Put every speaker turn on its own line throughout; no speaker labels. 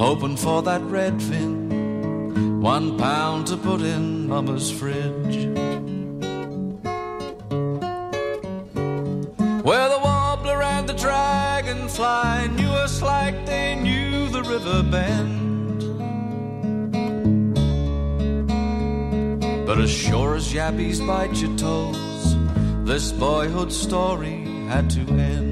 Hoping for that redfin, one pound to put in Mama's fridge. Where the warbler and the dragonfly knew us like they knew the river bend. But as sure as yappies bite your toes, this boyhood story had to end.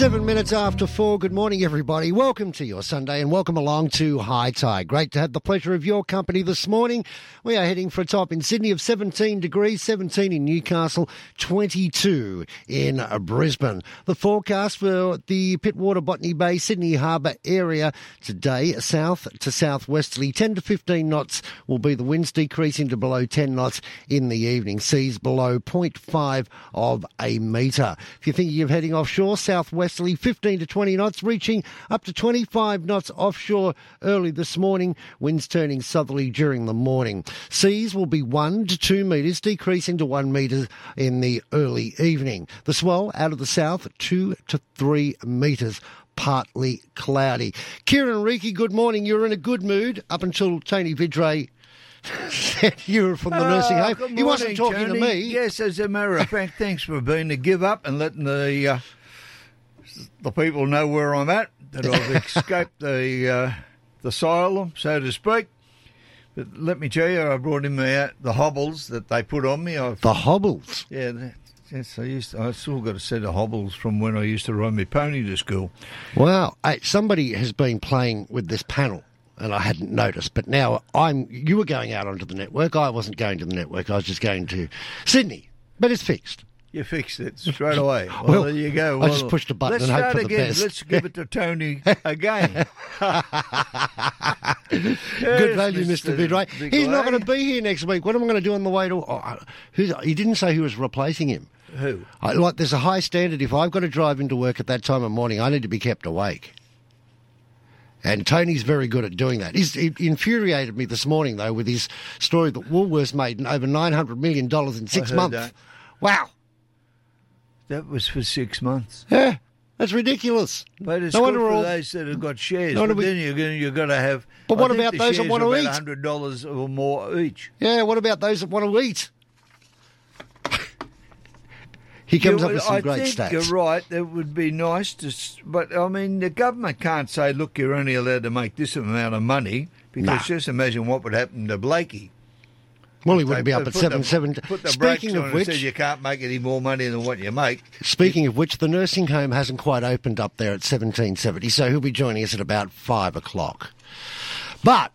Seven minutes after four. Good morning, everybody. Welcome to your Sunday and welcome along to High Tide. Great to have the pleasure of your company this morning. We are heading for a top in Sydney of 17 degrees, 17 in Newcastle, 22 in Brisbane. The forecast for the Pittwater Botany Bay, Sydney Harbour area today, south to southwesterly, 10 to 15 knots will be the winds, decreasing to below 10 knots in the evening. Seas below 0.5 of a metre. If you're thinking of heading offshore, southwesterly, 15 to 20 knots, reaching up to 25 knots offshore early this morning. Winds turning southerly during the morning. Seas will be 1 to 2 metres, decreasing to 1 metre in the early evening. The swell out of the south, 2 to 3 metres partly cloudy. Keiren Reiki, good morning. You're in a good mood up until Tony Vidray said you were from the nursing
Oh,
home.
good
he wasn't
morning,
talking to me.
Yes, as a matter of fact, thanks for being the give up and letting the uh, the people know where I'm at. That I've escaped the uh, the asylum, so to speak. But let me tell you, I brought in the the hobbles that they put on me. I've,
The hobbles.
yeah, that, yes, I used. To, I still got a set of hobbles from when I used to ride my pony to school.
Wow, hey, somebody has been playing with this panel, and I hadn't noticed. But now I'm. You were going out onto the network. I wasn't going to the network. I was just going to Sydney. But it's fixed.
You fixed it straight away. Well,
Well,
there you go.
I just pushed a button
Let's
and
start
for the best.
Let's give it to Tony again.
Good value, Mr. Vidray. He's not going to be here next week. What am I going to do on the way to? Oh, who's, he didn't say who was replacing him.
Who?
I, like, there's a high standard. If I've got to drive into work at that time of morning, I need to be kept awake. And Tony's very good at doing that. He's, he infuriated me this morning, though, with his story that Woolworths made over $900 million in six months.
that.
Wow.
That was for six months.
Yeah, that's ridiculous.
But it's
No
good
wonder
for
all-
those that have got shares.
No
but
we-
then you're going you're going to have.
But what about those that wanna eat?
Hundred dollars or more each.
Yeah, what about those that want to eat? he comes
You-
up with some
I
great
think
stats.
You're right. That would be nice to, but I mean, the government can't say, "Look, you're only allowed to make this amount of money," because
Nah.
just imagine what would happen to Blakey.
Well, he wouldn't be up at seven seven.
The brakes
Speaking of which,
you can't make any more money than what you make.
speaking of which, the nursing home hasn't quite opened up there at seventeen seventy, so he'll be joining us at about five o'clock. But,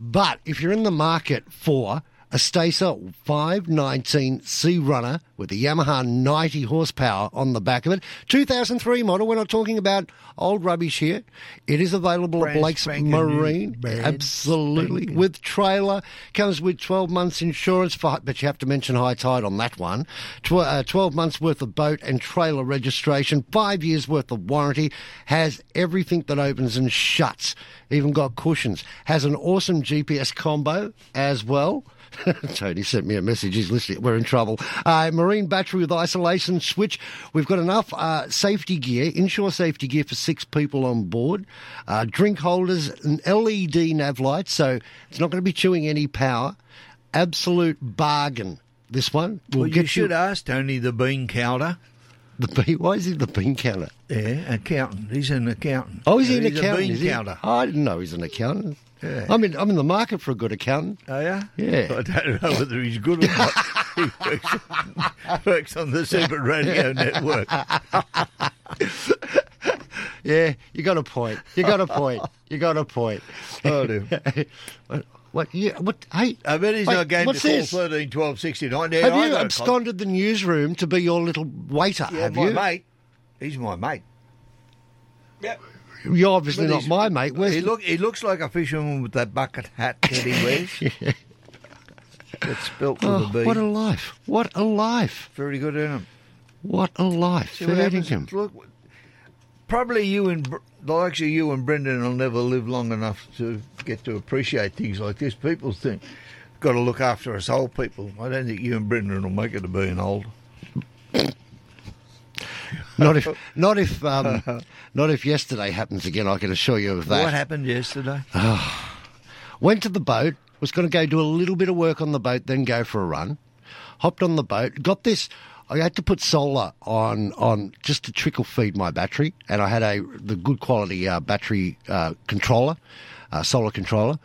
but if you're in the market for a Stacer 519 Sea Runner with a Yamaha 90 horsepower on the back of it, 2003 model. We're not talking about old rubbish here. It is available
Brand
at Blake's. Marine. Absolutely.
spanking.
With trailer. Comes with 12 months insurance, for, but you have to mention high tide on that one. Tw- uh, 12 months worth of boat and trailer registration. Five years worth of warranty. Has everything that opens and shuts. Even got cushions. Has an awesome GPS combo as well. Tony sent me a message. He's listening. We're in trouble. Uh, marine battery with isolation switch. We've got enough uh, safety gear, inshore safety gear for six people on board. Uh, drink holders, an LED nav light, so it's not going to be chewing any power. Absolute bargain. This one will
Well, you should ask Tony the bean counter.
the bean. Why is he the bean counter?
Yeah, accountant. He's an accountant.
Oh, is he an
He's
accountant?
A bean counter.
Oh, I didn't know he's an accountant.
Yeah.
I'm in. I'm in the market for a good accountant.
Oh, yeah?
Yeah.
I don't know whether he's good or not. he works on, works on the Super Radio Network.
Yeah, you got a point. You got a point. You got a point.
Oh, dear.
what? What? Yeah. What? Hey.
I bet he's
wait,
not going
what's
to call
this?
13, 12, 69. Yeah,
Have
I
you
got a con-
absconded the newsroom to be your little waiter?
Yeah,
have
my
you?
mate. He's my mate. Yep.
You're obviously not my mate. Where's
He
the-
look he looks like a fisherman with that bucket hat that he wears. It's built with
Oh,
a B.
what a life! What a life!
Very good in him.
What a life!
See what
Fair
happens?
dinkum.
Look, probably you and Br- the likes of you and Brendan will never live long enough to get to appreciate things like this. People think got to look after us old people. I don't think you and Brendan will make it to being old.
Not if, not if, um, not if yesterday happens again. I can assure you of that.
What happened yesterday?
Went to the boat. Was going to go do a little bit of work on the boat, then go for a run. Hopped on the boat. Got this. I had to put solar on on just to trickle feed my battery, and I had a the good quality uh, battery uh, controller, uh, solar controller,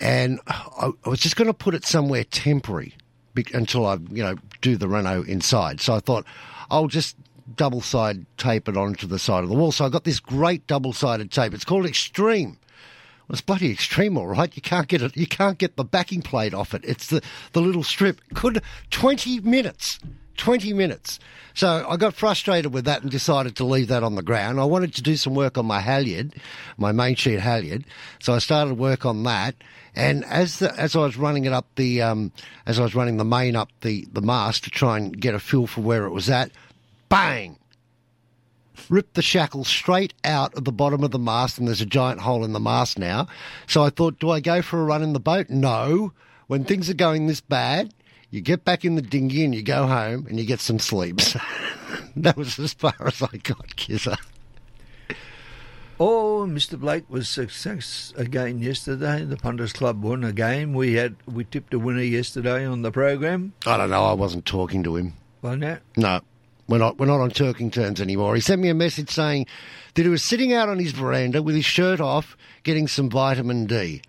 and I, I was just going to put it somewhere temporary bec- until I you know do the reno inside. So I thought I'll just double side tape it onto the side of the wall. So I got this great double sided tape. It's called Extreme. Well, it's bloody extreme, all right. You can't get it. You can't get the backing plate off it. It's the the little strip. Could twenty minutes. 20 minutes. So I got frustrated with that and decided to leave that on the ground. I wanted to do some work on my halyard, my main sheet halyard. So I started work on that. And as the, as I was running it up the um, as I was running the main up the, the mast to try and get a feel for where it was at, bang! ripped the shackle straight out of the bottom of the mast, and there's a giant hole in the mast now. So I thought, do I go for a run in the boat? No. When things are going this bad, you get back in the dinghy and you go home and you get some sleep. So that was as far as I got, Kizza.
Oh, Mr. Blake was success again yesterday. The Punters Club won a game. We had we tipped a winner yesterday on the program.
I don't know. I wasn't talking to him.
Wasn't it?
No, we're not. We're not on talking terms anymore. He sent me a message saying that he was sitting out on his veranda with his shirt off, getting some vitamin D,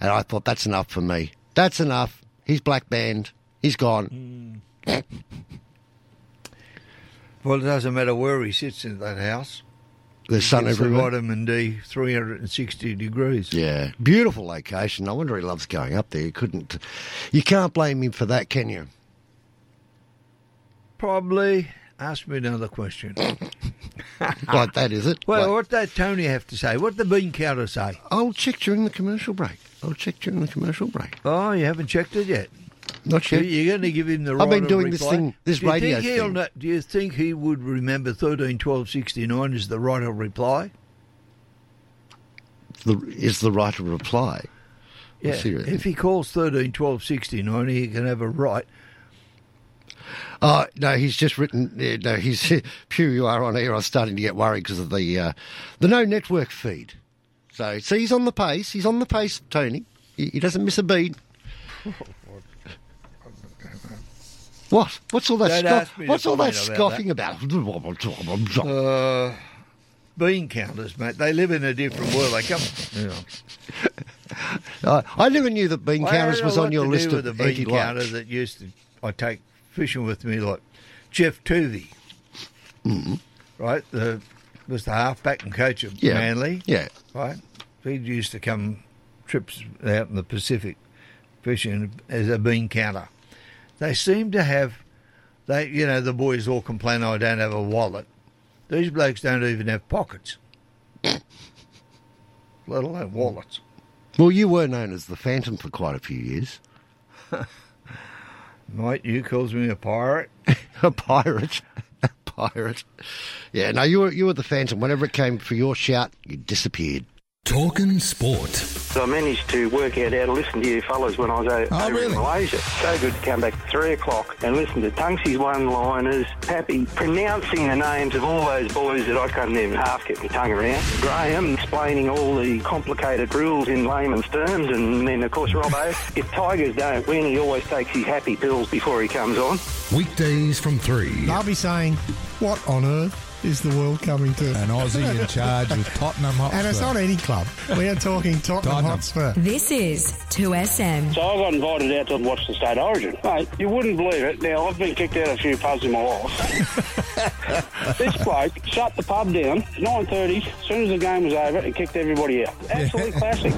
and I thought that's enough for me. That's enough. He's black banned. He's gone. Mm.
Well, it doesn't matter where he sits in that house.
There's sun
the
everywhere.
vitamin D, 360 degrees.
Yeah, beautiful location. I wonder he loves going up there. He couldn't. You can't blame him for that, can you?
Probably. Ask me another question.
like that, is it?
Well,
Like-
what did Tony have to say? What did the bean counter say?
I'll check during the commercial break. I'll check during the commercial break.
Oh, you haven't checked it yet.
Not yet.
You're going to give him the right
I've been doing this thing- this
do
radio
think he'll
thing.
know- do you think he would remember 13, 12, 69 as the right of reply?
The, is the right of reply?
Yeah. If he calls 13, 12, 69, he can have a right.
Oh no, he's just written. yeah, No, he's pure. You are on air. I'm starting to get worried because of the uh, the no network feed. So, so he's on the pace. He's on the pace, Tony. He, he doesn't miss a beat. What? What's all that?
Don't
scoff-
ask me
what's all that
comment about
scoffing about?
Uh, bean counters, mate. They live in a different world. They come.
Uh, I never knew that bean
I
counters was on your list of
the bean counter
anti-lunch.
that used to. I take fishing with me, like Geoff Toovey,
Mm-hmm.
right? The was the halfback and coach of
Yeah,
Manly,
yeah.
right? He used to come trips out in the Pacific fishing as a bean counter. They seem to have, they you know the boys all complain I don't have a wallet. These blokes don't even have pockets, let alone wallets.
Well, you were known as the Phantom for quite a few years.
Mate, you calls me a pirate.
a pirate. A pirate. Yeah, no, you were you were the Phantom. Whenever it came for your shout, you disappeared.
Talking sport.
So I managed to work out how to listen to you fellas when I was o-
Oh,
over
really?
in Malaysia. So good to come back at three o'clock and listen to Tungsy's one-liners, Pappy pronouncing the names of all those boys that I couldn't even half get my tongue around. Graham explaining all the complicated rules in layman's terms, and then of course Robbo. if Tigers don't win, he always takes his happy pills before he comes on.
Weekdays from 3.
I'll be saying, what on earth is the world coming to?
An Aussie in charge with Tottenham Hotspur.
And it's not any club. We are talking Tottenham,
Tottenham.
Hotspur.
This is 2SM.
So I got invited out to watch the state origin. Mate, you wouldn't believe it. Now, I've been kicked out of a few pubs in my life. this bloke shut the pub down, 9.30, as soon as the game was over, and kicked everybody out. Absolute classic.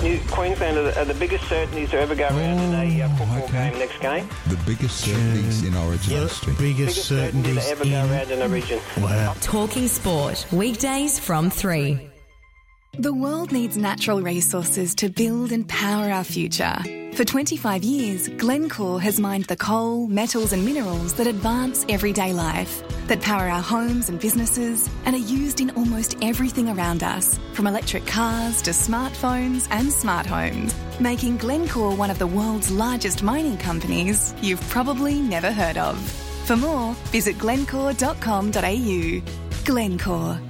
Queensland are the, are the biggest certainties to ever go around in a uh, football
okay.
game next game.
the biggest certainties in Origin history.
The biggest certainties
to ever go
in.
around in a region.
Wow.
Talking sport. Weekdays from 3.
The world needs natural resources to build and power our future. For 25 years, Glencore has mined the coal, metals, and minerals that advance everyday life, that power our homes and businesses, and are used in almost everything around us, from electric cars to smartphones and smart homes, making Glencore one of the world's largest mining companies you've probably never heard of. For more, visit glencore.com.au. Glencore,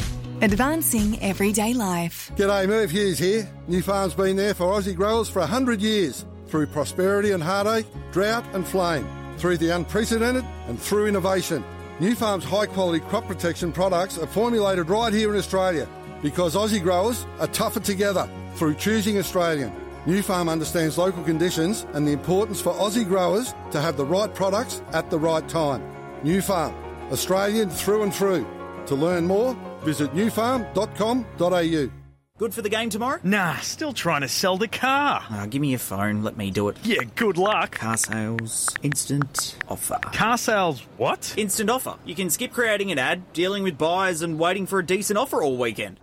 advancing everyday life.
G'day, Merv Hughes here. Nufarm's been there for Aussie growers for 100 years, through prosperity and heartache, drought and flame, through the unprecedented and through innovation. Nufarm's high quality crop protection products are formulated right here in Australia because Aussie growers are tougher together through choosing Australian. Nufarm understands local conditions and the importance for Aussie growers to have the right products at the right time. Nufarm, Australian through and through. To learn more, visit nufarm.com.au.
Good for the game tomorrow?
Nah, still trying to sell the car.
Uh, give me your phone, let me do it.
Yeah, good luck.
Car sales, instant offer.
Car sales, what?
Instant offer. You can skip creating an ad, dealing with buyers, and waiting for a decent offer all weekend.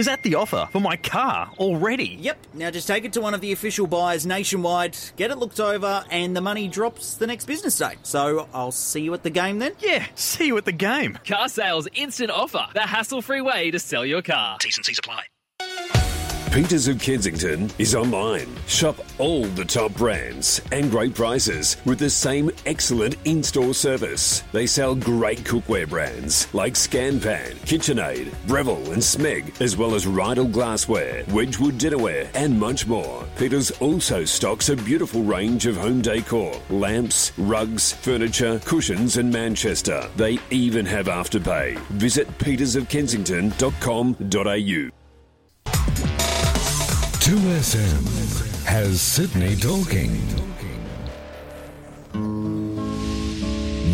Is that the offer for my car already?
Yep. Now just take it to one of the official buyers nationwide, get it looked over, and the money drops the next business day. So I'll see you at the game then?
Yeah, see you at the game.
Car sales instant offer. The hassle free way to sell your car.
T's and C's apply.
Peters of Kensington is online. Shop all the top brands and great prices with the same excellent in store service. They sell great cookware brands like Scanpan, KitchenAid, Breville, and Smeg, as well as Riedel glassware, Wedgwood dinnerware, and much more. Peters also stocks a beautiful range of home decor, lamps, rugs, furniture, cushions, and Manchester. They even have afterpay. Visit petersofkensington.com.au.
2SM has Sydney talking.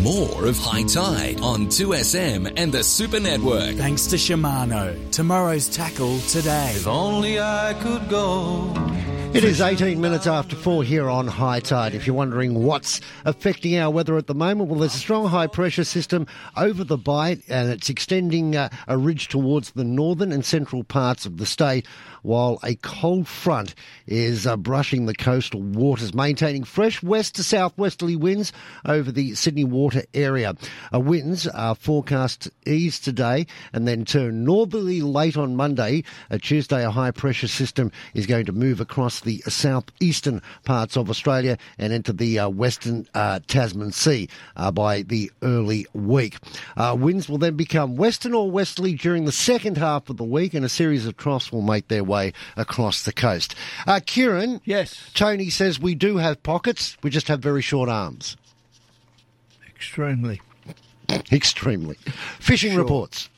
More of High Tide on 2SM and the Super Network.
Thanks to Shimano. Tomorrow's tackle today.
If only I could go.
It is 18 minutes after four here on high tide. If you're wondering what's affecting our weather at the moment, well, there's a strong high pressure system over the bight and it's extending uh, a ridge towards the northern and central parts of the state, while a cold front is uh, brushing the coastal waters, maintaining fresh west to southwesterly winds over the Sydney water area. Uh, winds are forecast to ease today and then turn northerly late on Monday. Tuesday, a high pressure system is going to move across the southeastern parts of Australia and into the uh, western uh, Tasman Sea uh, by the early week. Uh, winds will then become western or westerly during the second half of the week, and a series of troughs will make their way across the coast. Uh, Keiren,
yes,
Tony says we do have pockets, we just have very short arms.
Extremely.
Extremely. Fishing
Sure.
reports.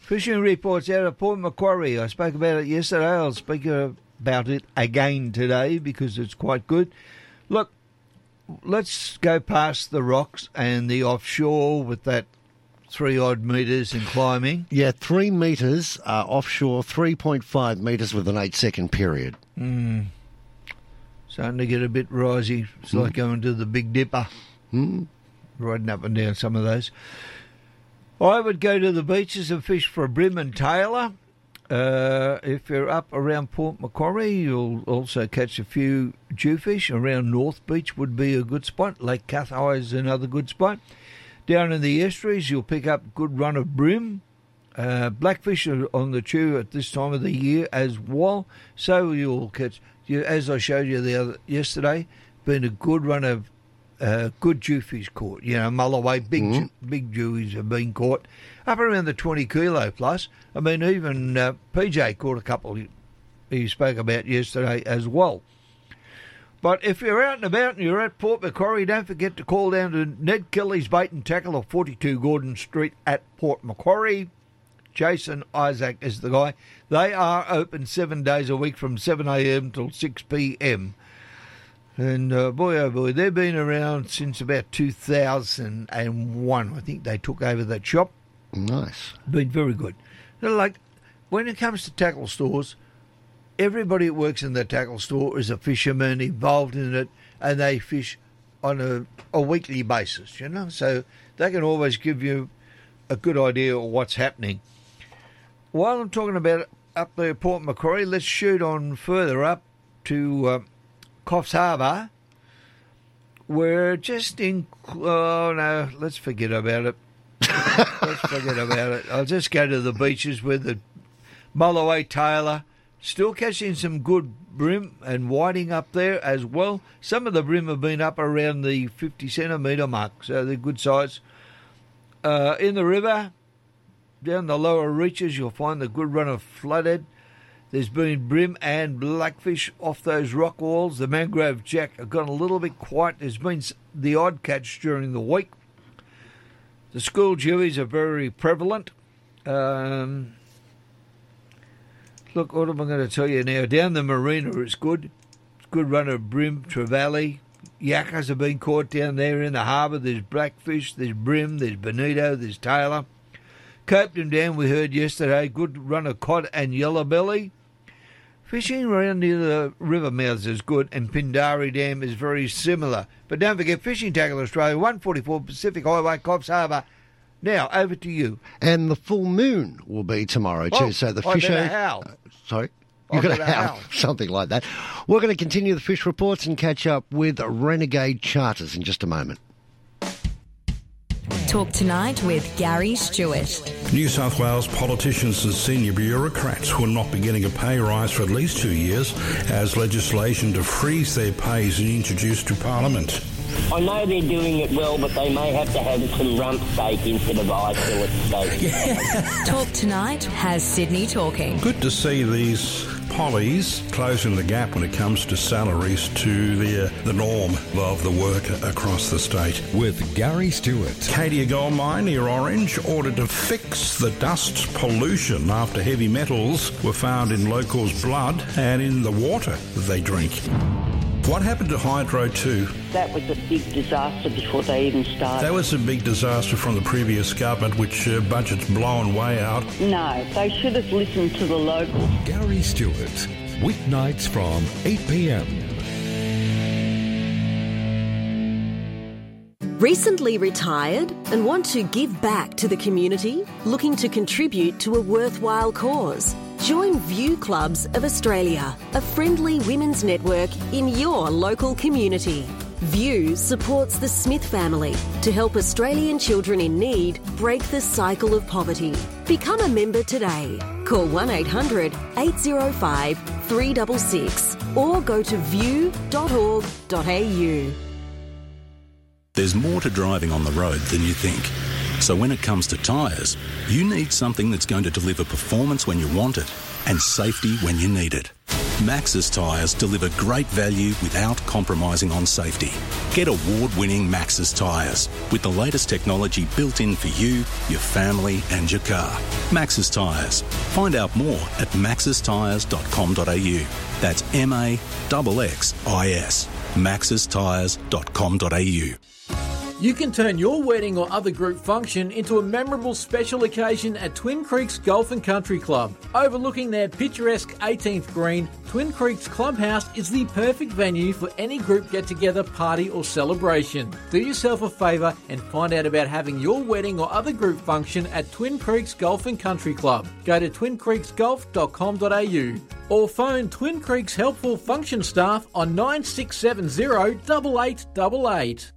Fishing reports out of Port Macquarie. I spoke about it yesterday. I'll speak about it again today because it's quite good. Look, let's go past the rocks and the offshore with that three odd metres in climbing.
Yeah, three metres uh, offshore, 3.5 metres with an eight second period.
Mm. Starting to get a bit risey. It's like going to the Big Dipper.
Mm.
Riding up and down some of those. I would go to the beaches and fish for bream and tailor. Uh, if you're up around Port Macquarie, you'll also catch a few jewfish. Around North Beach would be a good spot. Lake Cathie is another good spot. Down in the estuaries, you'll pick up good run of bream. Uh, blackfish are on the chew at this time of the year as well. So you'll catch, you, as I showed you the other yesterday, been a good run of uh, good jewfish caught. You know, Mulloway, big
Mm-hmm.
big jewies have been caught up around the 20 kilo plus. I mean, even uh, PJ caught a couple he spoke about yesterday as well. But if you're out and about and you're at Port Macquarie, don't forget to call down to Ned Kelly's Bait and Tackle of 42 Gordon Street at Port Macquarie. Jason Isaac is the guy. They are open seven days a week from 7am till 6pm. And uh, boy, oh boy, they've been around since about 2001. I think they took over that shop.
Nice.
Been very good. They're like, when it comes to tackle stores, everybody that works in the tackle store is a fisherman involved in it, and they fish on a, a weekly basis, you know? So they can always give you a good idea of what's happening. While I'm talking about up there Port Macquarie. Let's shoot on further up to uh, Coffs Harbour. We're just in. Oh no, let's forget about it. let's forget about it. I'll just go to the beaches with the Mulloway tailor. Still catching some good bream and whiting up there as well. Some of the bream have been up around the 50 centimetre mark, so they're good size. Uh, in the river, down the lower reaches, you'll find the good run of flooded. There's been bream and blackfish off those rock walls. The mangrove jack have gone a little bit quiet. There's been the odd catch during the week. The school jewies are very prevalent. Um, look, what am I going to tell you now? Down the marina, it's good. It's good run of bream, trevally. Yakas have been caught down there in the harbour. There's blackfish, there's bream, there's bonito, there's tailor. Copeton, we heard yesterday. Good run of cod and yellow belly. Fishing around near the river mouths is good, and Pindari Dam is very similar. But don't forget, Fishing Tackle Australia, 144 Pacific Highway, Coffs Harbour. Now, over to you.
And the full moon will be tomorrow, too.
Oh,
so the
I
fish.
better howl.
Uh,
sorry?
You're going to
better
howl,
howl.
something like that. We're going to continue the fish reports and catch up with Renegade Charters in just a moment.
Talk tonight with Gary Stewart.
New South Wales politicians and senior bureaucrats will not be getting a pay rise for at least two years as legislation to freeze their pay is introduced to Parliament.
I know they're doing it well, but they may have to have some rump steak instead of eye fillet steak.
Talk tonight has Sydney talking.
Good to see these pollies closing the gap when it comes to salaries to the, uh, the norm of the worker across the state.
With Gary Stewart.
Cadia Gold Mine near Orange ordered to fix the dust pollution after heavy metals were found in locals' blood and in the water they drink. What happened to Hydro 2?
That was a big disaster before they even started.
That was a big disaster from the previous government, which uh, budget's blown way out.
No, they should have listened to the locals.
Gary Stewart. Weeknights from 8 p.m.
Recently retired and want to give back to the community? Looking to contribute to a worthwhile cause? Join View Clubs of Australia, a friendly women's network in your local community. View supports the Smith family to help Australian children in need break the cycle of poverty. Become a member today. Call 1 800 805 366 or go to view.org.au.
There's more to driving on the road than you think. So when it comes to tyres, you need something that's going to deliver performance when you want it and safety when you need it. Maxxis tyres deliver great value without compromising on safety. Get award-winning Maxxis tyres with the latest technology built in for you, your family and your car. Maxxis tyres. Find out more at maxxistyres.com.au. That's M-A-X-X-I-S. maxxistyres.com.au.
You can turn your wedding or other group function into a memorable special occasion at Twin Creeks Golf and Country Club. Overlooking their picturesque 18th green, Twin Creeks Clubhouse is the perfect venue for any group get together, party, or celebration. Do yourself a favour and find out about having your wedding or other group function at Twin Creeks Golf and Country Club. Go to twincreeksgolf.com.au or phone Twin Creeks Helpful Function staff on 9670 8888.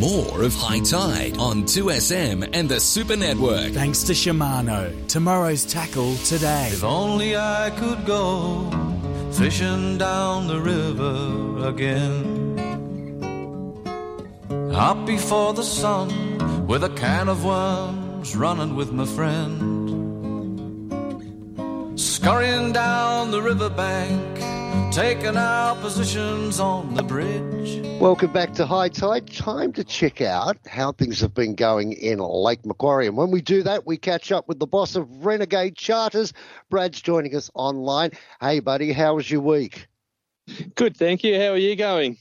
More of High Tide on 2SM and the Super Network.
Thanks to Shimano. Tomorrow's tackle today.
If only I could go fishing down the river again. Up before the sun with a can of worms running with my friend. Scurrying down the riverbank, taking our positions on the bridge.
Welcome back to High Tide. Time to check out how things have been going in Lake Macquarie. And when we do that, we catch up with the boss of Renegade Charters. Brad's joining us online. Hey, buddy, how was your week?
Good, thank you. How are you going?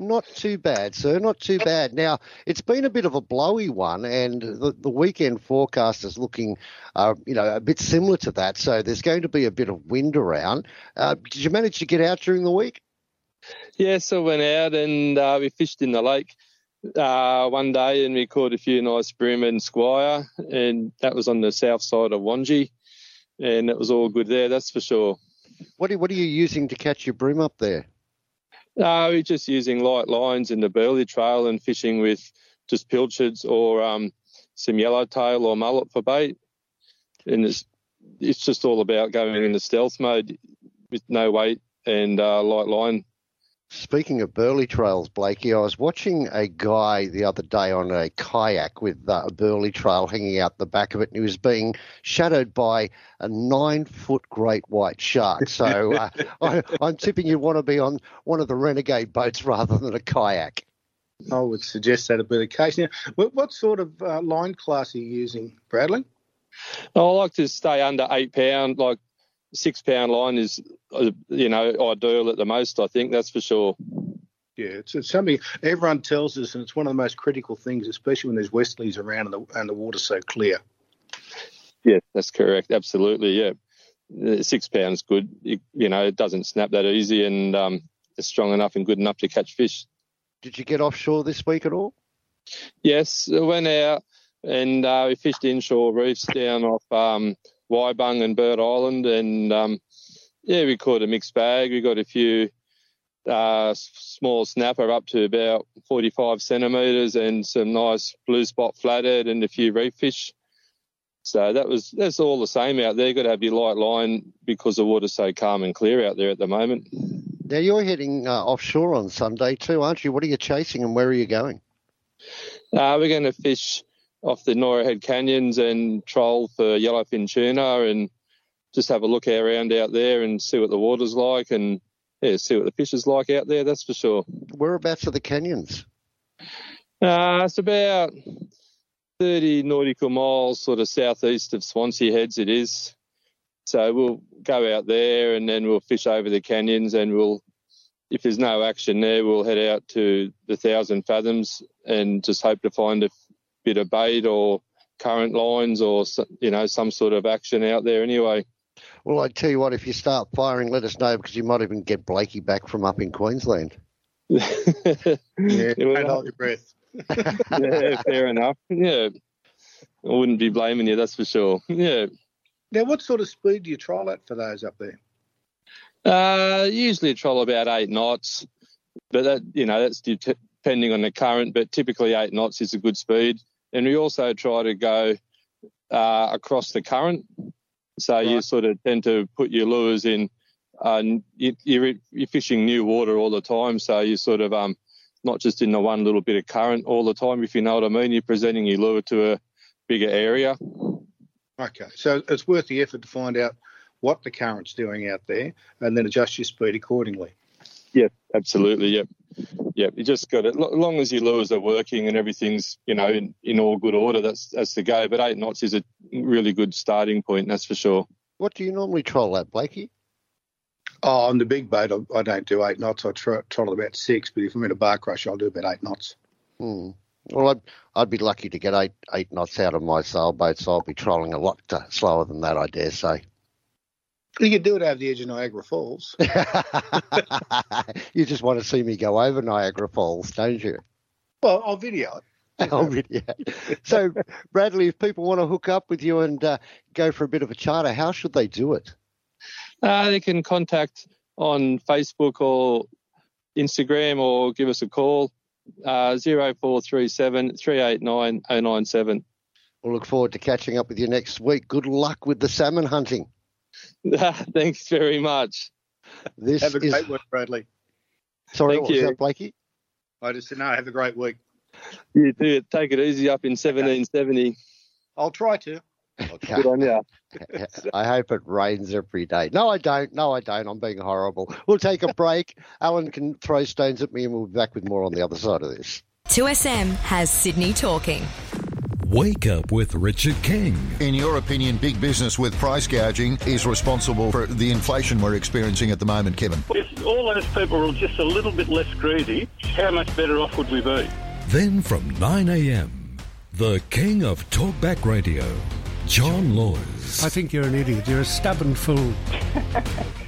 Not too bad, sir. Not too bad. Now, it's been a bit of a blowy one, and the, the weekend forecast is looking, uh, you know, a bit similar to that. So there's going to be a bit of wind around. Uh, did you manage to get out during the week?
Yeah, so went out and uh, we fished in the lake uh, one day and we caught a few nice bream and squire, and that was on the south side of Wangi, and it was all good there, that's for sure.
What are, what are you using to catch your bream up there?
Uh, we're just using light lines in the Burley Trail and fishing with just pilchards or um, some yellowtail or mullet for bait. And it's it's just all about going into stealth mode with no weight and uh, light line.
Speaking of Burley Trails, Blakey, I was watching a guy the other day on a kayak with uh, a Burley Trail hanging out the back of it, and he was being shadowed by a nine foot great white shark. So uh, I, I'm tipping you want to be on one of the renegade boats rather than a kayak.
I would suggest that'd be the case. Now, what, what sort of uh, line class are you using, Bradley?
I like to stay under eight pound. Like six pound line is, uh, you know, ideal at the most. I think that's for sure.
Yeah, it's, it's something everyone tells us, and it's one of the most critical things, especially when there's westerlies around and the, and the water's so clear.
Yeah, that's correct. Absolutely. Yeah, six pounds good. You, you know, it doesn't snap that easy, and um, it's strong enough and good enough to catch fish.
Did you get offshore this week at all?
Yes, I went out and uh, we fished inshore reefs down off um, Wybung and Bird Island, and um, yeah, we caught a mixed bag. We got a few uh, small snapper up to about 45 centimetres, and some nice blue spot flathead, and a few reef fish. So that was that's all the same out there. Got to have your light line because the water's so calm and clear out there at the moment.
Now you're heading uh, offshore on Sunday too, aren't you? What are you chasing and where are you going?
Uh, we're going to fish off the Norah Head Canyons and troll for yellowfin tuna and just have a look around out there and see what the water's like and yeah, see what the fish is like out there. That's for sure.
Whereabouts are the canyons?
Uh, it's about 30 nautical miles sort of southeast of Swansea Heads it is. So we'll go out there and then we'll fish over the canyons and we'll, if there's no action there, we'll head out to the Thousand Fathoms and just hope to find a bit of bait or current lines or, you know, some sort of action out there anyway.
Well, I tell you what, if you start firing, let us know because you might even get Blakey back from up in Queensland.
yeah,
don't hold your breath.
yeah, fair enough. Yeah. I wouldn't be blaming you, that's for sure. Yeah.
Now, what sort of speed do you trial at for those up there?
Uh, usually troll about eight knots, but that you know that's de- depending on the current. But typically eight knots is a good speed, and we also try to go uh, across the current. So you sort of tend to put your lures in. Uh, you, you're, you're fishing new water all the time, so you sort of um not just in the one little bit of current all the time. If you know what I mean, you're presenting your lure to a bigger area.
Okay, so it's worth the effort to find out what the current's doing out there and then adjust your speed accordingly.
Yep, absolutely. Yep, yep. You just got it. As long as your lures are working and everything's you know in, in all good order, that's that's the go. But eight knots is a really good starting point. That's for sure.
What do you normally troll at, Blakey?
Oh, on the big boat, I, I don't do eight knots. I try, troll about six, but if I'm in a bar crush, I'll do about eight knots.
Hmm. Well, I'd, I'd be lucky to get eight eight knots out of my sailboat, so I'll be trolling a lot uh, slower than that, I dare say.
You could do it over the edge of Niagara Falls.
you just want to see me go over Niagara Falls, don't you?
Well, I'll video it.
Oh, really? So, Bradley, if people want to hook up with you and uh, go for a bit of a charter, how should they do it?
Uh, they can contact on Facebook or Instagram or give us a call. Uh, 0437 389 097.
We'll look forward to catching up with you next week. Good luck with the salmon hunting.
Thanks very much.
This
have a
is-
great week, Bradley.
Sorry,
Thank
what was
you.
that, Blakey?
I just said, no, have a great week.
You do take it easy up in 1770.
I'll try to.
Good on you.
I hope it rains every day. No, I don't. No, I don't. I'm being horrible. We'll take a break. Alan can throw stones at me and we'll be back with more on the other side of this.
2SM has Sydney talking.
Wake up with Richard King.
In your opinion, big business with price gouging is responsible for the inflation we're experiencing at the moment, Kevin?
If all those people were just a little bit less greedy, how much better off would we be?
Then from 9 a.m., the king of talkback radio, John Laws.
I think you're an idiot. You're a stubborn fool.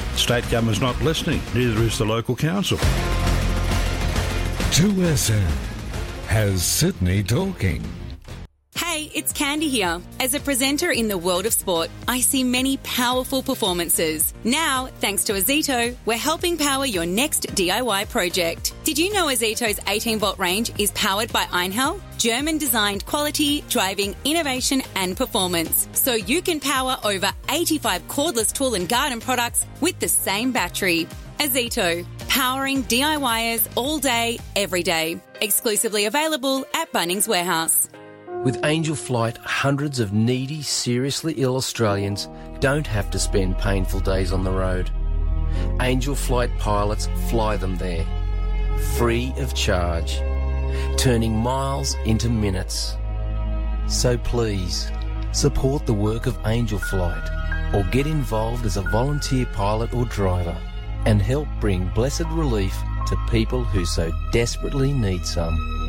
State government's not listening, neither is the local council.
2SM has Sydney talking.
Hey, it's Candy here. As a presenter in the world of sport, I see many powerful performances. Now, thanks to Ozito, we're helping power your next DIY project. Did you know Ozito's 18 volt range is powered by Einhell? German designed quality, driving, innovation, and performance. So you can power over 85 cordless tool and garden products with the same battery. Ozito, powering DIYers all day, every day. Exclusively available at Bunnings Warehouse.
With Angel Flight, hundreds of needy, seriously ill Australians don't have to spend painful days on the road. Angel Flight pilots fly them there, free of charge, turning miles into minutes. So please, support the work of Angel Flight or get involved as a volunteer pilot or driver and help bring blessed relief to people who so desperately need some.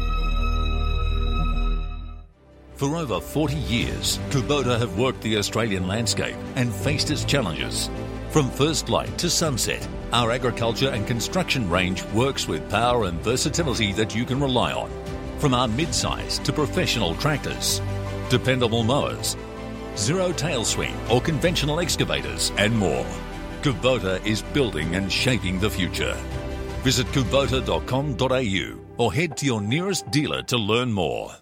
For over 40 years, Kubota have worked the Australian landscape and faced its challenges. From first light to sunset, our agriculture and construction range works with power and versatility that you can rely on. From our mid-size to professional tractors, dependable mowers, zero tail swing or conventional excavators, and more. Kubota is building and shaping the future. Visit kubota.com.au or head to your nearest dealer to learn more.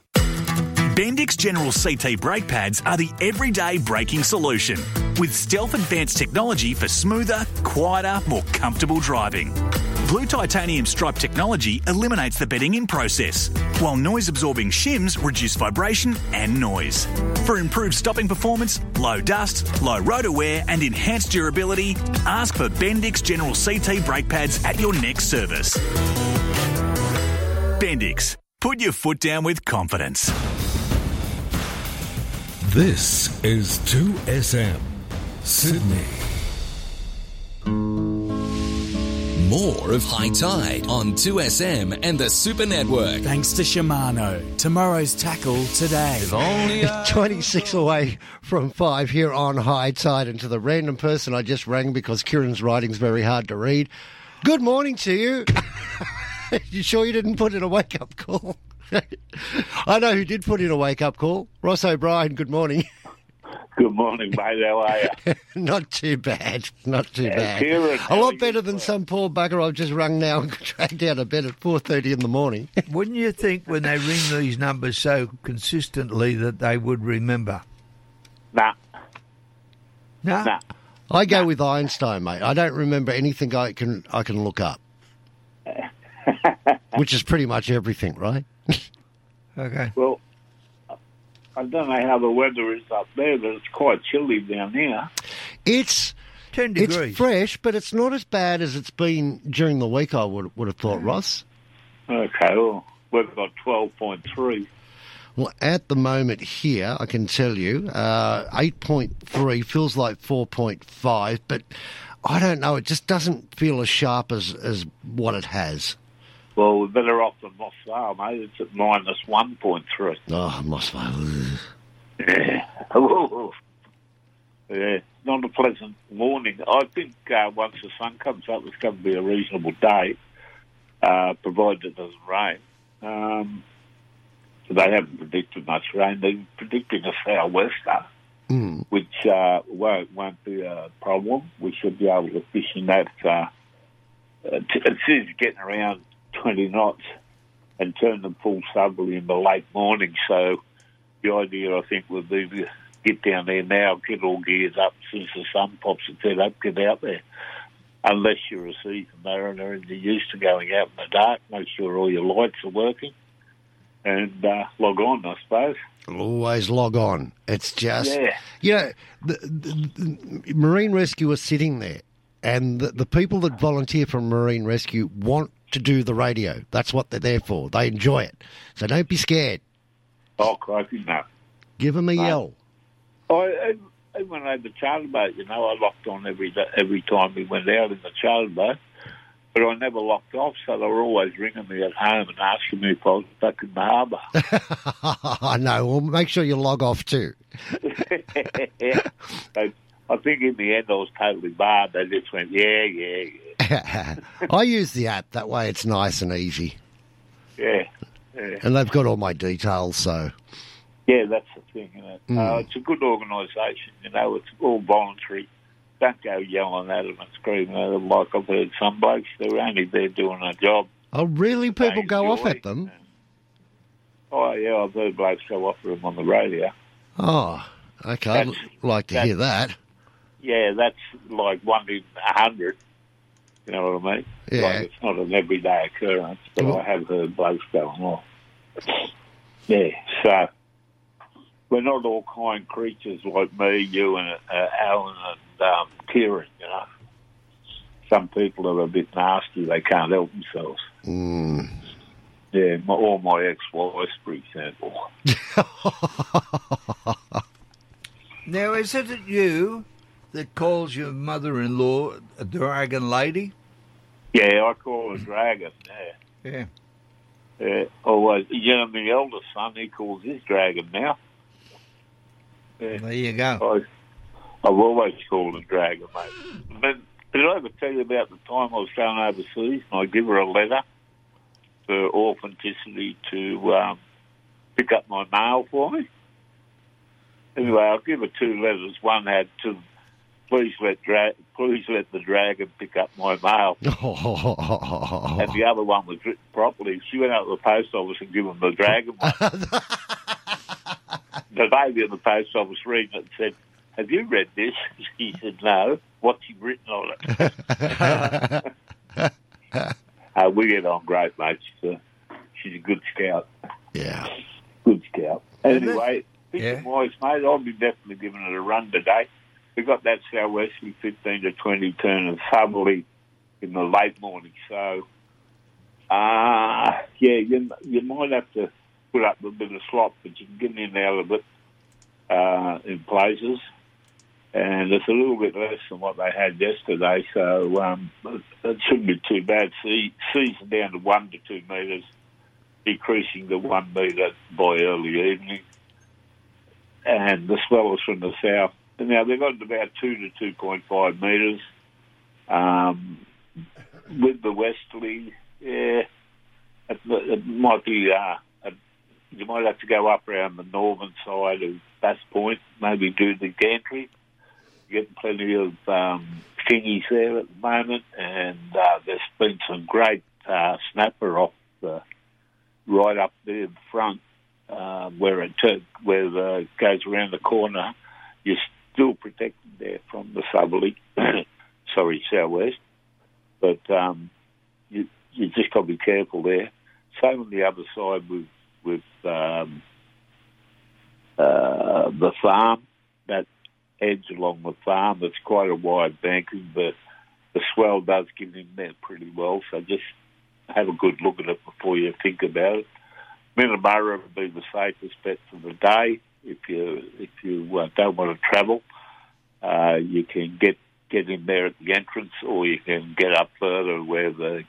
Bendix General CT brake pads are the everyday braking solution with stealth advanced technology for smoother, quieter, more comfortable driving. Blue titanium stripe technology eliminates the bedding in process, while noise absorbing shims reduce vibration and noise. For improved stopping performance, low dust, low rotor wear, and enhanced durability, ask for Bendix General CT brake pads at your next service. Bendix. Put your foot down with confidence.
This is 2SM Sydney.
More of High Tide on 2SM and the Super Network.
Thanks to Shimano. Tomorrow's tackle today.
only 26 away from 5 here on High Tide. And to the random person I just rang because Keiren's writing's very hard to read. Good morning to you. you sure you didn't put in a wake up call? I know who did put in a wake up call. Ross O'Brien, good morning.
Good morning, mate. How are you?
Not too bad. Not too
Yeah,
bad.
Keiren,
a lot better than some poor bugger I've just rung now and dragged out of bed at 4.30 in the morning.
Wouldn't you think when they ring these numbers so consistently that they would remember?
Nah.
No.
Nah.
I go with Einstein, mate. I don't remember anything I can I can look up. Which is pretty much everything, right?
Okay.
Well, I don't know how the weather is up there, but it's quite chilly down here.
It's
10 degrees.
it's fresh, but it's not as bad as it's been during the week. I would would have thought, Ross.
Okay, well, we've got 12.3.
Well, at the moment here, I can tell you, uh, eight point three feels like four point five, but I don't know. It just doesn't feel as sharp as as what it has.
Well, we're better off than Moss Vale, mate. It's at minus 1.3.
Oh, Moss Vale.
Yeah. Ooh. yeah, not a pleasant morning. I think uh, once the sun comes up, it's going to be a reasonable day, uh, provided it doesn't rain. Um, they haven't predicted much rain. They're predicting a sou'wester,
Mm.
which uh, won't, won't be a problem. We should be able to fish in that. Uh, uh, t- it says getting around 20 knots and turn them full southerly in the late morning. So the idea, I think, would be to get down there now, get all geared up since the sun pops its head up, get out there. Unless you're a seasoned mariner and you're used to going out in the dark, make sure all your lights are working and uh, log on, I suppose.
Always log on. It's just,
Yeah.
you know, the, the, the marine rescue are sitting there and the, the people that volunteer for marine rescue want to do the radio. That's what they're there for. They enjoy it. So don't be scared.
Oh, crikey, no.
Give them a yell.
I, even when I had the charter boat, you know, I locked on every every time we went out in the charter boat. But I never locked off, so they were always ringing me at home and asking me if I was back in the harbour.
I know. Well, make sure you log off too.
yeah. I think in the end I was totally barred. They just went, yeah, yeah, yeah.
I use the app. That way it's nice and easy.
Yeah. yeah.
And they've got all my details, so.
Yeah, that's the thing. You know?
Mm.
Uh, it's a good organisation. You know, it's all voluntary. Don't go yelling at them and screaming at them like I've heard some blokes. They're only there doing a job.
Oh, really? People go off at them?
Oh, yeah, I've heard blokes go off at them on the radio.
Oh, okay. I'd
That's-
like to hear that.
Yeah, that's like one in a hundred. You know what I mean?
Yeah.
Like it's not an everyday occurrence, but
Well-
I have heard blokes going off. Yeah, so we're not all kind creatures like me, you, and uh, Alan and um, Keiren. You know, some people are a bit nasty; they can't help themselves.
Mm.
Yeah, my, or my ex-wife, for example.
Now, is it you that calls your mother-in-law a dragon lady?
Yeah, I call her Dragon. Yeah.
Yeah.
Yeah, always. You know, my eldest son, he calls his dragon now. Yeah.
There you go.
I, I've always called him dragon, mate. But did I ever tell you about the time I was going overseas and I give her a letter for authenticity to um, pick up my mail for me? Anyway, I'll give her two letters. One had to please let dra- please let the dragon pick up my mail. And the other one was written properly. She went out to the post office and gave him the dragon one. the lady at the post office read it and said, Have you read this? He said, No. What's he written on it? uh, we get on great, mate. She's a, she's a good scout.
Yeah.
Good scout. Anyway, thinking wise, mate, I'll be definitely giving it a run today. We got that southwesterly 15 to 20 turn southerly in the late morning. So, uh, yeah, you, you might have to put up a bit of slop, but you can get in and out of it uh, in places. And it's a little bit less than what they had yesterday, so um, it, shouldn't be too bad. Sea, seas are down to one to two metres, decreasing to one metre by early evening. And the swell is from the south. Now, they've got about two to 2.5 metres. Um, with the westerly, yeah, it, it might be. Uh, you might have to go up around the northern side of Bass Point, maybe do the gantry. You're getting plenty of um, there at the moment, and uh, there's been some great uh, snapper off the right up there in front, uh, where it took, where the, goes around the corner. You're still protected there from the southerly, sorry, southwest. But um, you you just got to be careful there. Same on the other side with with um, uh, the farm, that edge along the farm. It's quite a wide banking, but the swell does get in there pretty well. So just have a good look at it before you think about it. Minnamurra would be the safest bet for the day if you if you uh, don't want to travel. Uh, you can get get in there at the entrance, or you can get up further where the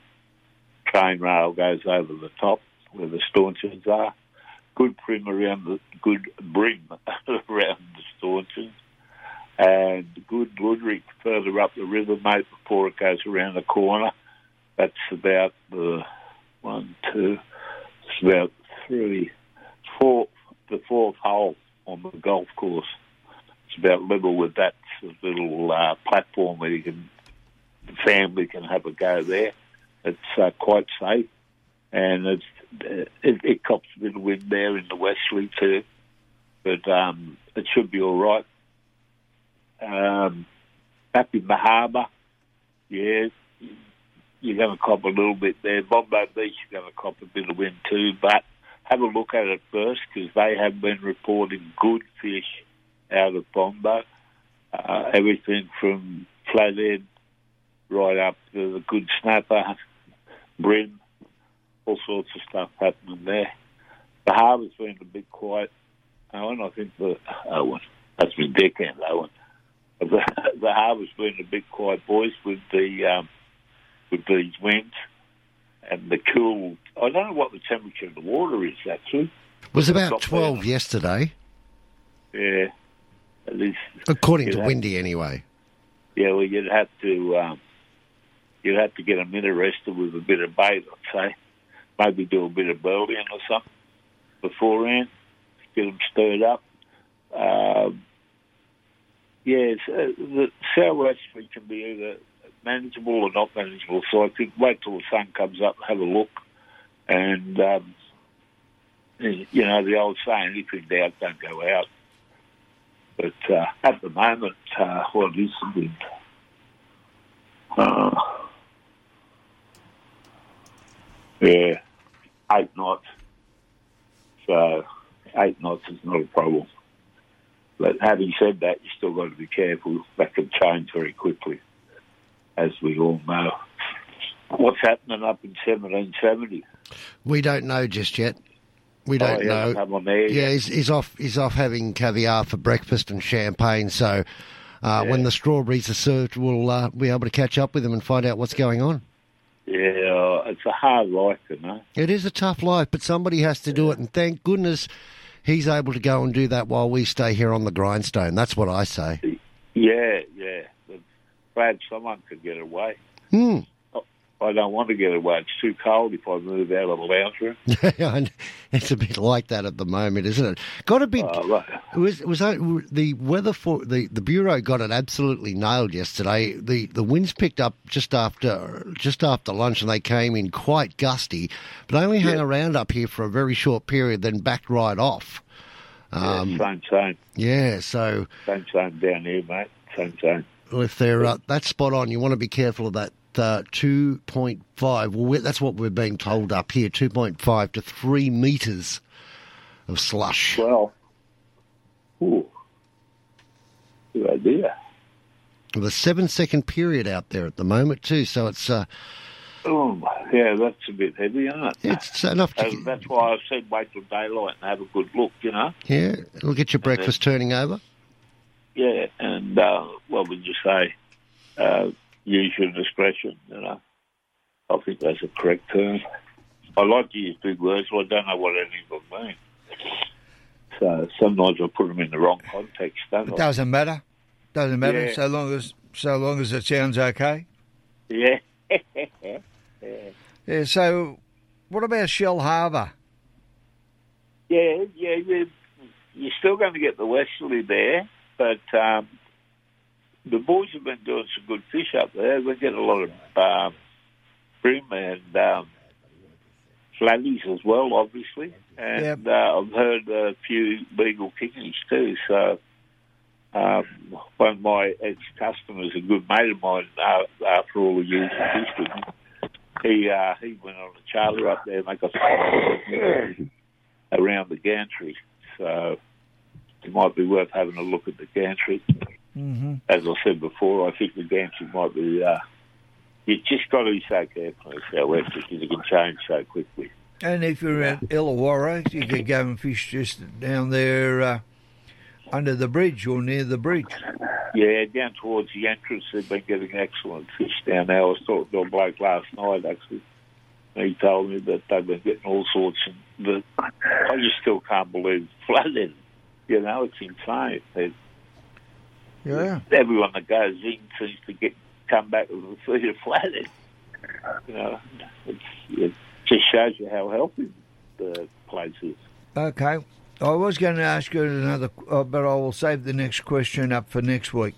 train rail goes over the top, where the staunchions are. Good bream around the good bream around the staunchions, and good luderick further up the river, mate, before it goes around the corner. That's about the one, two, it's about three, four, the fourth hole on the golf course. It's about level with that little uh, platform where you can, the family can have a go there. It's uh, quite safe, and it's it, it cops a bit of wind there in the westerly too, but um, it should be all right. Um, in the harbour, yeah, you're going to cop a little bit there. Bombo Beach, you're going to cop a bit of wind too, but have a look at it first because they have been reporting good fish out of Bombo. Uh, everything from flathead right up to the good snapper, bream, all sorts of stuff happening there. The harbour's been a bit quiet. Owen, I think the Owen, that's my deckhand, Owen. The, the harbour's been a bit quiet, boys, with the um, with these winds and the cool. I don't know what the temperature of the water is actually.
It was about 12
bad.
yesterday,
Yeah, at least
according to Windy anyway.
Yeah, well, you'd have to um, you'd have to get them interested with a bit of bait. I'd say maybe do a bit of berleying or something beforehand, get them stirred up. Um, yeah, it's, uh, the southwest we can be either manageable or not manageable. So I think wait till the sun comes up, have a look, and um, you know the old saying: if in doubt, don't go out. But uh, at the moment, uh, what is the? Uh, yeah, eight knots. So eight knots is not a problem. But having said that, you still got to be careful. That can change very quickly, as we all know. What's happening up in 1770?
We don't know just yet. We
Oh,
don't
hasn't
know.
come on there
yeah, he's, he's off. He's off having caviar for breakfast and champagne. So uh, when the strawberries are served, we'll uh, be able to catch up with him and find out what's going on.
Yeah, it's a hard life, you know.
It is a tough life, but somebody has to do it, and thank goodness he's able to go and do that while we stay here on the grindstone. That's what I say.
Yeah, yeah. Glad someone could get away.
Hmm.
I don't want to get away. It's too cold if I move out of the lounge room.
Yeah, it's a bit like that at the moment, isn't it? Got a bit.
Oh, right.
Was was uh, the weather for the the bureau got it absolutely nailed yesterday. The the winds picked up just after just after lunch, and they came in quite gusty, but only hung around up here for a very short period, then backed right off. Um,
yeah, same, same.
yeah, so
Same, same down here, mate. Same, same.
If they're uh, that's spot on, you want to be careful of that. Uh, 2.5. Well, we that's what we're being told up here 2.5 to 3 metres of slush.
Well, ooh, good idea.
With a seven second period out there at the moment, too, so it's uh,
Oh, yeah, that's a bit heavy, isn't it?
it's enough to.
And that's why I said wait till daylight and have a good look, you know?
Yeah, it'll get your breakfast turning over.
Yeah, and uh, what would you say? Uh, use your discretion, you know. I think that's a correct term. I like to use big words, but I don't know what any of them mean. So sometimes I put them in the wrong context, don't
It
I?
doesn't matter. Doesn't matter
Yeah.
so long as so long as it sounds okay.
Yeah.
Yeah. So, what about Shellharbour?
Yeah, yeah, you, you're still going to get the westerly there, but um, the boys have been doing some good fish up there. We get a lot of um, bream and um, flatties as well, obviously, and uh, I've heard a few beagle kickies too. So um, one of my ex-customers, a good mate of mine, uh, after all the years of fish he uh, he went on a charter up there, and they got around the gantry. So it might be worth having a look at the gantry.
Mm-hmm.
As I said before, I think the gantry might be. Uh, you just got to be so careful in southwest because it can change so quickly.
And if you're at Illawarra, you could go and fish just down there uh, under the bridge or near the bridge.
Yeah, down towards the entrance, they've been getting excellent fish down there. I was talking to a bloke last night, actually. He told me that they've been getting all sorts of. But I just still can't believe flooding. You know, it's insane. They,
Yeah.
everyone that goes in seems to get come back with a feet of flathead. You know, it's, it just shows you how healthy the place is.
Okay. I was going to ask you another, uh, but I will save the next question up for next week.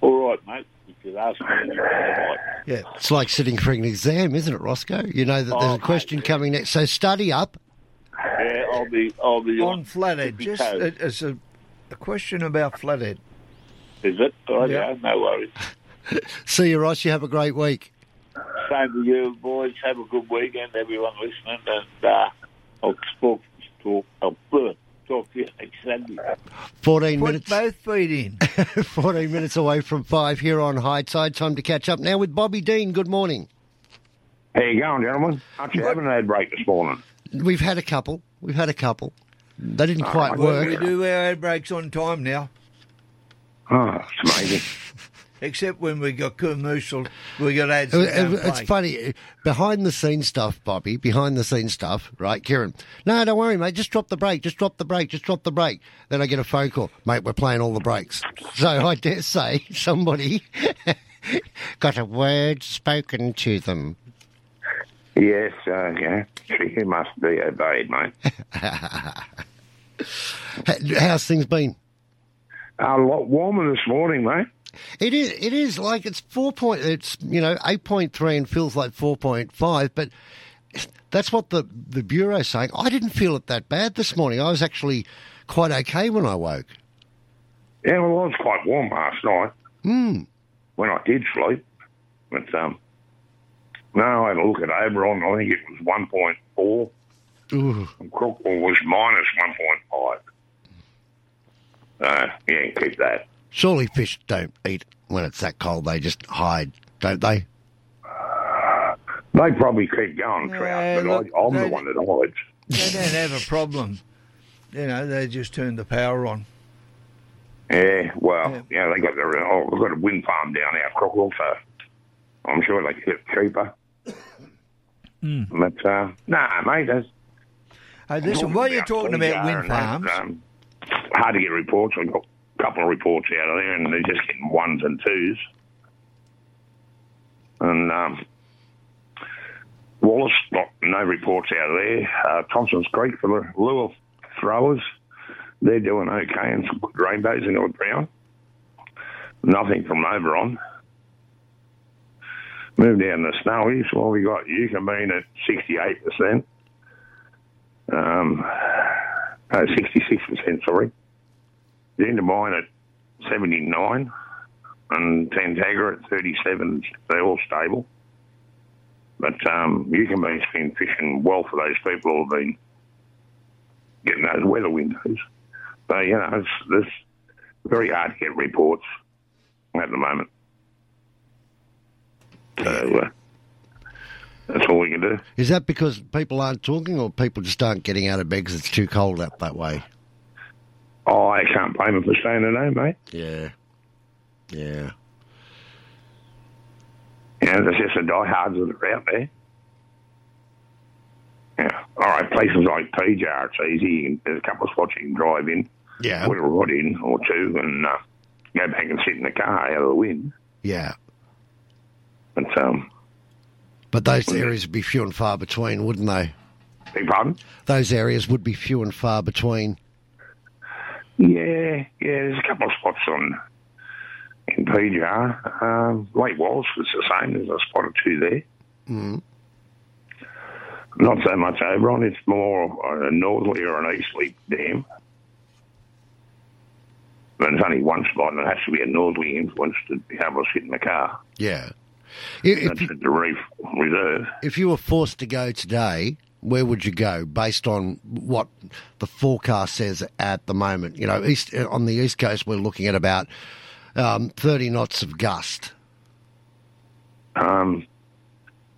All right, mate. If you ask me anything, I.
Yeah.
It's like sitting for an exam, isn't it, Roscoe? You know that there's
Oh,
a question coming next. So study up.
Yeah, I'll be, I'll be
On flathead, just
toes.
it's a, a question about flathead.
Is it? Oh,
Yeah.
yeah, no worries.
See you, Ross. You have a great week.
Same to you, boys. Have a good weekend, everyone listening, and uh, I'll talk, talk, I'll talk to you next Saturday.
14
Put
minutes.
both feet in.
14 minutes away from five here on Hi-Tide. Time to catch up now with Bobby Dean. Good morning.
How you going, gentlemen? Aren't you having an ad break this morning?
We've had a couple. We've had a couple. They didn't quite
well,
work.
We do our ad breaks on time now,
Oh, it's amazing.
except when we got commercial, we got ads.
It- it- it's
play.
funny behind the scenes stuff, Bobby. Behind the scenes stuff, right, Keiren? No, don't worry, mate. Just drop the brake. Just drop the brake. Just drop the brake. Then I get a phone call, mate. We're playing all the brakes. So I dare say somebody got a word spoken to them.
yes, uh, yeah. You must be obeyed, mate.
How's things been?
A lot warmer this morning, mate.
It is. It is like it's four point. It's you know eight point three and feels like four point five, but that's what the the bureau's saying. I didn't feel it that bad this morning. I was actually quite okay when I woke.
Yeah, well, it was quite warm last night
Hmm.
when I did sleep. But, um, no, I had a look at Oberon. I think it was 1.4.
Ooh.
And Crookwell was minus 1.5. Uh, yeah, keep that.
Surely fish don't eat when it's that cold. They just hide, don't they?
They probably keep going,
Yeah,
Trout, but
look,
I, I'm
they-
the one that hides.
They don't have a problem. You know, they just turn the power on.
Yeah, well, yeah, they got their oh, they've got a wind farm down there, Crookwell, so I'm sure they get it cheaper. But uh, nah, mate, that's
Hey, listen, while you're talking about
Foliar
wind
and
farms,
um, hard to get reports. I've got a couple of reports out of there, and they're just getting ones and twos. And um, Wallace, not, no reports out of there. Uh, Thompson's Creek for the lure throwers, they're doing okay, and some good rainbows in the ground. Nothing from Oberon. Move down the Snowies. Well, we got Eucumbene at 68%. Um, uh, 66%, sorry. The end of mine at 79 and Tantangara at 37. They're all stable. But um, can be been fishing well for those people who have been getting those weather windows. But, you know, it's, it's very hard to get reports at the moment. So, uh, that's all we can do.
Is that because people aren't talking, or people just aren't getting out of bed because it's too cold out that way?
Oh, I can't blame them for staying at home, mate.
Yeah. Yeah.
Know, there's just the diehards that are out there. Yeah. All right, places like PJR, it's easy. There's a couple of spots you can drive in.
Yeah.
Put a rod in or two and uh, go back and sit in the car out of the wind.
Yeah.
But, um,
But those areas would be few and far between, wouldn't they?
beg pardon?
Those areas would be few and far between.
Yeah, yeah, there's a couple of spots on in PJR. Um, Lake Wallace was the same. There's a spot or two there.
Mm.
Not so much Oberon. It's more a northerly or an easterly dam. But it's only one spot, and it has to be a northerly influence to to sit in the car.
Yeah. If,
That's at the Reef Reserve.
if you were forced to go today, where would you go based on what the forecast says at the moment? You know, east on the east coast, we're looking at about um, 30 knots of gust.
Um,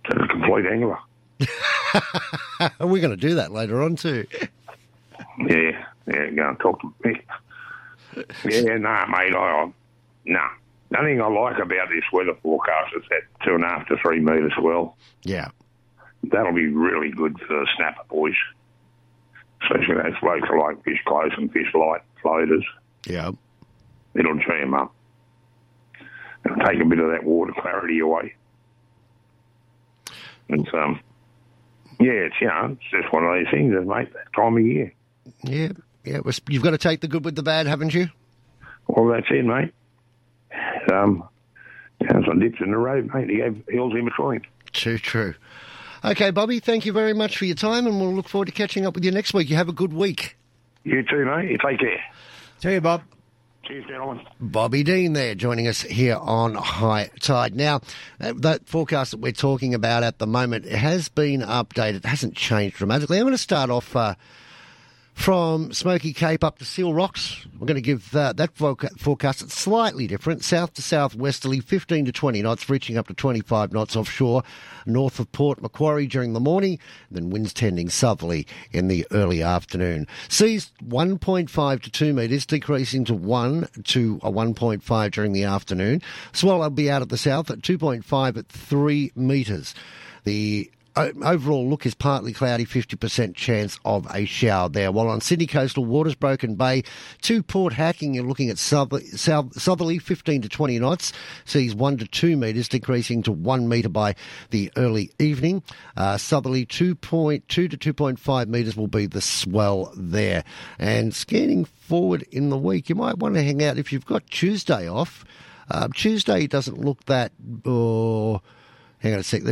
to the complete angler.
we're going to do that later on too.
Yeah, yeah, go and talk to me. Yeah, nah, mate, I, I nah. Nothing I like about this weather forecast is that two and a half to three metres well.
Yeah.
That'll be really good for the snapper boys. Especially those blokes who like fish close and fish light floaters.
Yeah.
It'll cheer 'em up. It'll take a bit of that water clarity away. It's, um, yeah, it's, you know, it's just one of these things, mate, that time of year.
Yeah. Yeah. You've got to take the good with the bad, haven't you?
Well, that's it, mate. Um, yeah, some dips in the road, mate. He have hills in between.
Too true. Okay, Bobby, thank you very much for your time, and we'll look forward to catching up with you next week. You have a good week.
You too, mate. You take care.
See you, Bob.
Cheers, gentlemen.
Bobby Dean there joining us here on Hi-Tide. Now, uh, that forecast that we're talking about at the moment has been updated. It hasn't changed dramatically. I'm going to start off uh, From Smoky Cape up to Seal Rocks, we're going to give uh, that forecast it's slightly different. South to southwesterly, 15 to 20 knots, reaching up to 25 knots offshore. North of Port Macquarie during the morning, then winds tending southerly in the early afternoon. Seas 1.5 to 2 metres, decreasing to 1 to a 1.5 during the afternoon. Swell will be out at the south at 2.5 at 3 metres. The overall look is partly cloudy, 50% chance of a shower there. While on Sydney coastal waters, Broken Bay to Port Hacking, you're looking at southerly, south, southerly 15 to 20 knots, seas 1 to 2 metres, decreasing to 1 metre by the early evening. Uh, southerly 2.2 to 2.5 metres will be the swell there. And scanning forward in the week, you might want to hang out if you've got Tuesday off. Uh, Tuesday doesn't look that. Uh, Hang on a sec.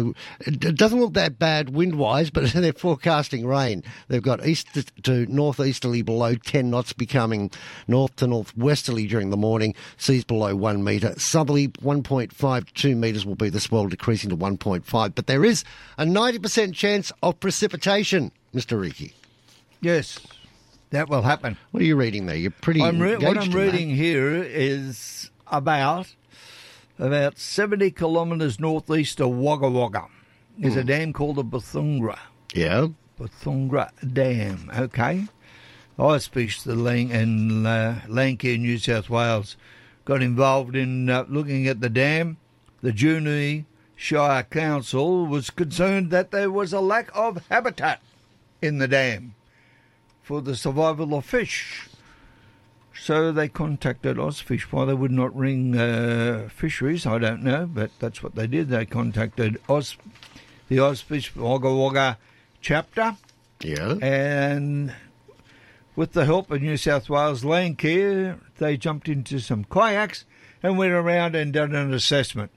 It doesn't look that bad wind-wise, but they're forecasting rain. They've got east to northeasterly below 10 knots, becoming north to northwesterly during the morning. Seas below 1 metre. Southerly 1.5 to 2 metres will be the swell, decreasing to 1.5. But there is a 90% chance of precipitation, Mr. Riki.
Yes, that will happen.
What are you reading there? You're pretty
I'm re- what I'm
in that.
reading here is about about 70 kilometres northeast of Wagga Wagga. There's a
Hmm.
dam called the Bethungra.
Yeah.
Bethungra Dam, okay? Ice Fish the Lang- and uh, New South Wales, got involved in uh, looking at the dam. The Junee Shire Council was concerned that there was a lack of habitat in the dam for the survival of fish. So they contacted Ozfish. Why they would not ring uh, fisheries, I don't know, but that's what they did. They contacted Oz, the Ozfish Wagga Wagga chapter.
Yeah.
And with the help of New South Wales Landcare, they jumped into some kayaks and went around and done an assessment.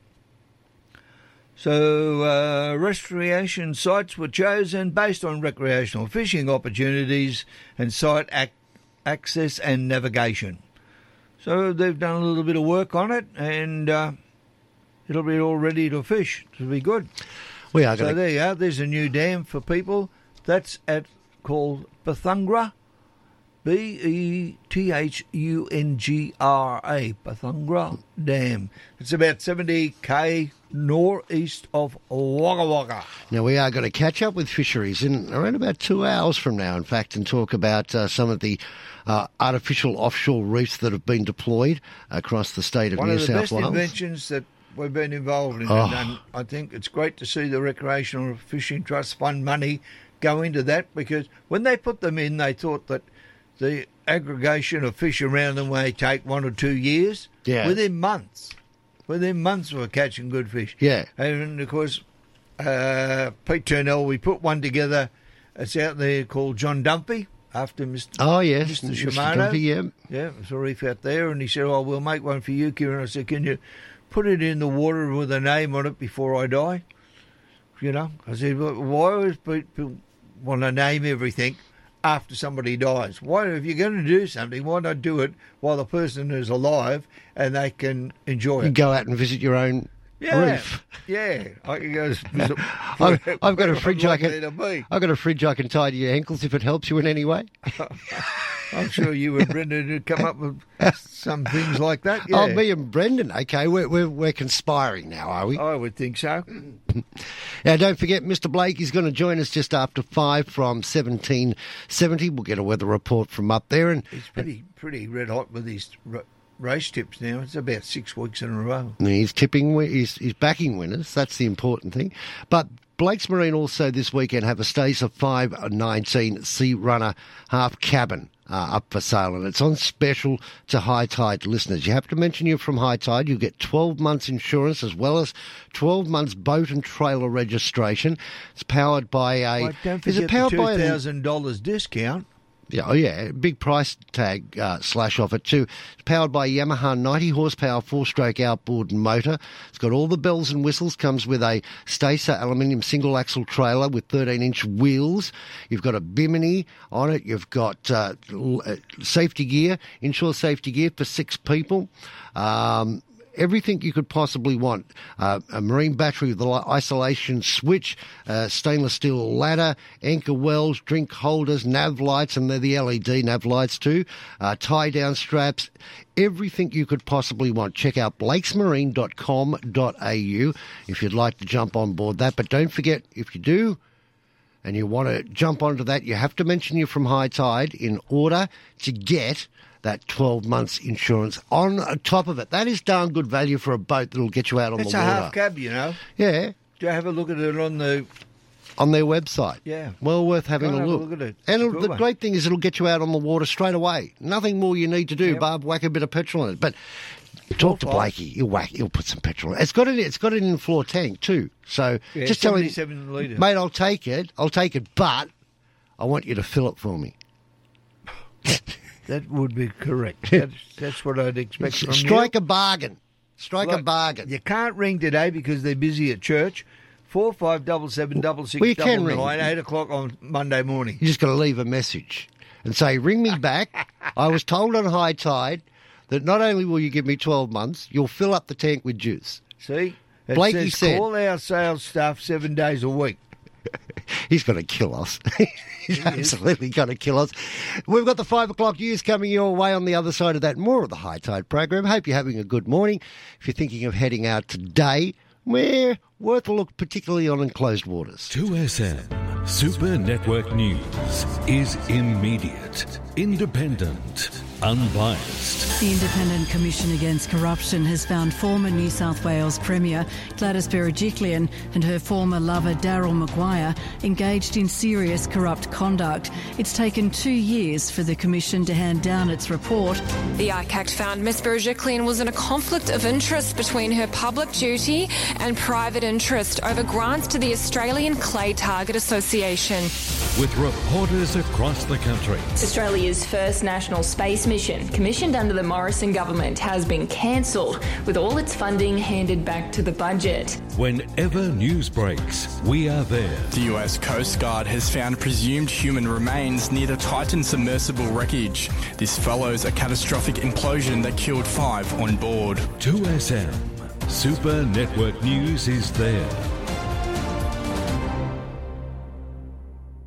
So, uh, recreation sites were chosen based on recreational fishing opportunities and site ac- access and navigation. So, they've done a little bit of work on it and uh, it'll be all ready to fish. It'll be good.
We are
So,
to.
there you are. There's a new dam for people. That's at called Bethungra. B E T H U N G R A, Bethungra Dam. It's about 70 k northeast of Wagga Wagga.
Now, we are going to catch up with fisheries in around about two hours from now, in fact, and talk about uh, some of the uh, artificial offshore reefs that have been deployed across the state of
One
New
of the best
Wales.
inventions that we've been involved in,
Oh.
and I think it's great to see the Recreational Fishing Trust Fund money go into that because when they put them in, they thought that the aggregation of fish around them may take one or two years.
Yeah.
Within months. Within months, we're catching good fish.
Yeah.
And of course, uh, Pete Turnell, we put one together. It's out there called John Dumpy after Mr.
Oh, yes,
Mr.
Mr. Dumpy, yeah.
Yeah, it's a reef out there. And he said, Oh, we'll make one for you, Keiren. I said, Can you put it in the water with a name on it before I die? You know? I said, Why always people want to name everything after somebody dies? Why, if you're going to do something, why not do it while the person is alive and they can enjoy
You
it?
go out and visit your own
Yeah,
reef.
yeah. I can go visit.
I've, I've got a fridge I can. I've got a fridge I can tie to your ankles if it helps you in any way.
I'm sure you and Brendan would come up with some things like that. Oh, yeah.
Oh, me and Brendan. Okay, we're, we're we're conspiring now, are we?
I would think so.
Now, don't forget, Mr. Blake is going to join us just after five from 1770. We'll get a weather report from up there, and
He's pretty pretty red hot with his race tips now. It's about six weeks in a row.
He's tipping, he's, he's backing winners. That's the important thing. But Blake's Marine also this weekend have a Stacer 519 Sea Runner half cabin. Uh, up for sale, and it's on special to Hi-Tide listeners. You have to mention you're from Hi-Tide. You get 12 months insurance as well as 12 months boat and trailer registration. It's powered by a.
But don't
is it powered
the
by
two
an-
thousand dollars discount.
Yeah, oh yeah, big price tag uh, slash off it too. It's powered by Yamaha 90 horsepower four-stroke outboard motor. It's got all the bells and whistles. Comes with a Stacer aluminium single axle trailer with 13-inch wheels. You've got a bimini on it. You've got uh, uh, safety gear, inshore safety gear for six people. Um, everything you could possibly want. Uh, a marine battery with the isolation switch, uh, stainless steel ladder, anchor wells, drink holders, nav lights, and they're the LED nav lights too, uh, tie down straps, everything you could possibly want. Check out blakesmarine.com.au if you'd like to jump on board that. But don't forget, if you do, and you want to jump onto that, you have to mention you're from Hi-Tide in order to get that 12 months insurance on uh, top of it. That is darn good value for a boat that'll get you out on
It's
the
a
water.
half cab, you know.
Yeah,
Do you have a look at it on the?
on their website.
Yeah.
Well worth having a
have a
look.
look at it.
And the
one.
great thing is it'll get you out on the water straight away. Nothing more you need to do, Barb. Whack a bit of petrol in it. But talk to. Blakey. He'll whack. He'll put some petrol. in it. It's got it. It's got it in the floor tank too. So
Yeah,
just tell him,
77 litre.
mate. I'll take it. I'll take it, but I want you to fill it for me.
That would be correct. That's, that's what I'd expect from
Strike
you.
a bargain. Strike a bargain.
You can't ring today because they're busy at church. Four five double seven double six
Well,
double
ring.
eight o'clock on Monday morning.
You just got to leave a message and say, ring me back. I was told on Hi-Tide that not only will you give me 12 months, you'll fill up the tank with juice.
See, it
Blakey
says,
said-
call our sales staff seven days a week.
He's going to kill us. He's absolutely going to kill us. We've got the five o'clock news coming your way on the other side of that. More of the Hi-Tide program. Hope you're having a good morning. If you're thinking of heading out today, we're worth a look, particularly on enclosed waters.
2SM Super Network News is immediate, independent, unbiased.
The Independent Commission Against Corruption has found former New South Wales Premier Gladys Berejiklian and her former lover Daryl Maguire engaged in serious corrupt conduct. It's taken two years for the Commission to hand down its report.
The ICAC found Ms. Berejiklian was in a conflict of interest between her public duty and private interest over grants to the Australian Clay Target Association.
With reporters across the country.
Australia's first national space mission, commissioned under the Morrison government, has been cancelled, with all its funding handed back to the budget.
Whenever news breaks, we are there.
The US Coast Guard has found presumed human remains near the Titan submersible wreckage. This follows a catastrophic implosion that killed five on board.
2SM Super Network News is there.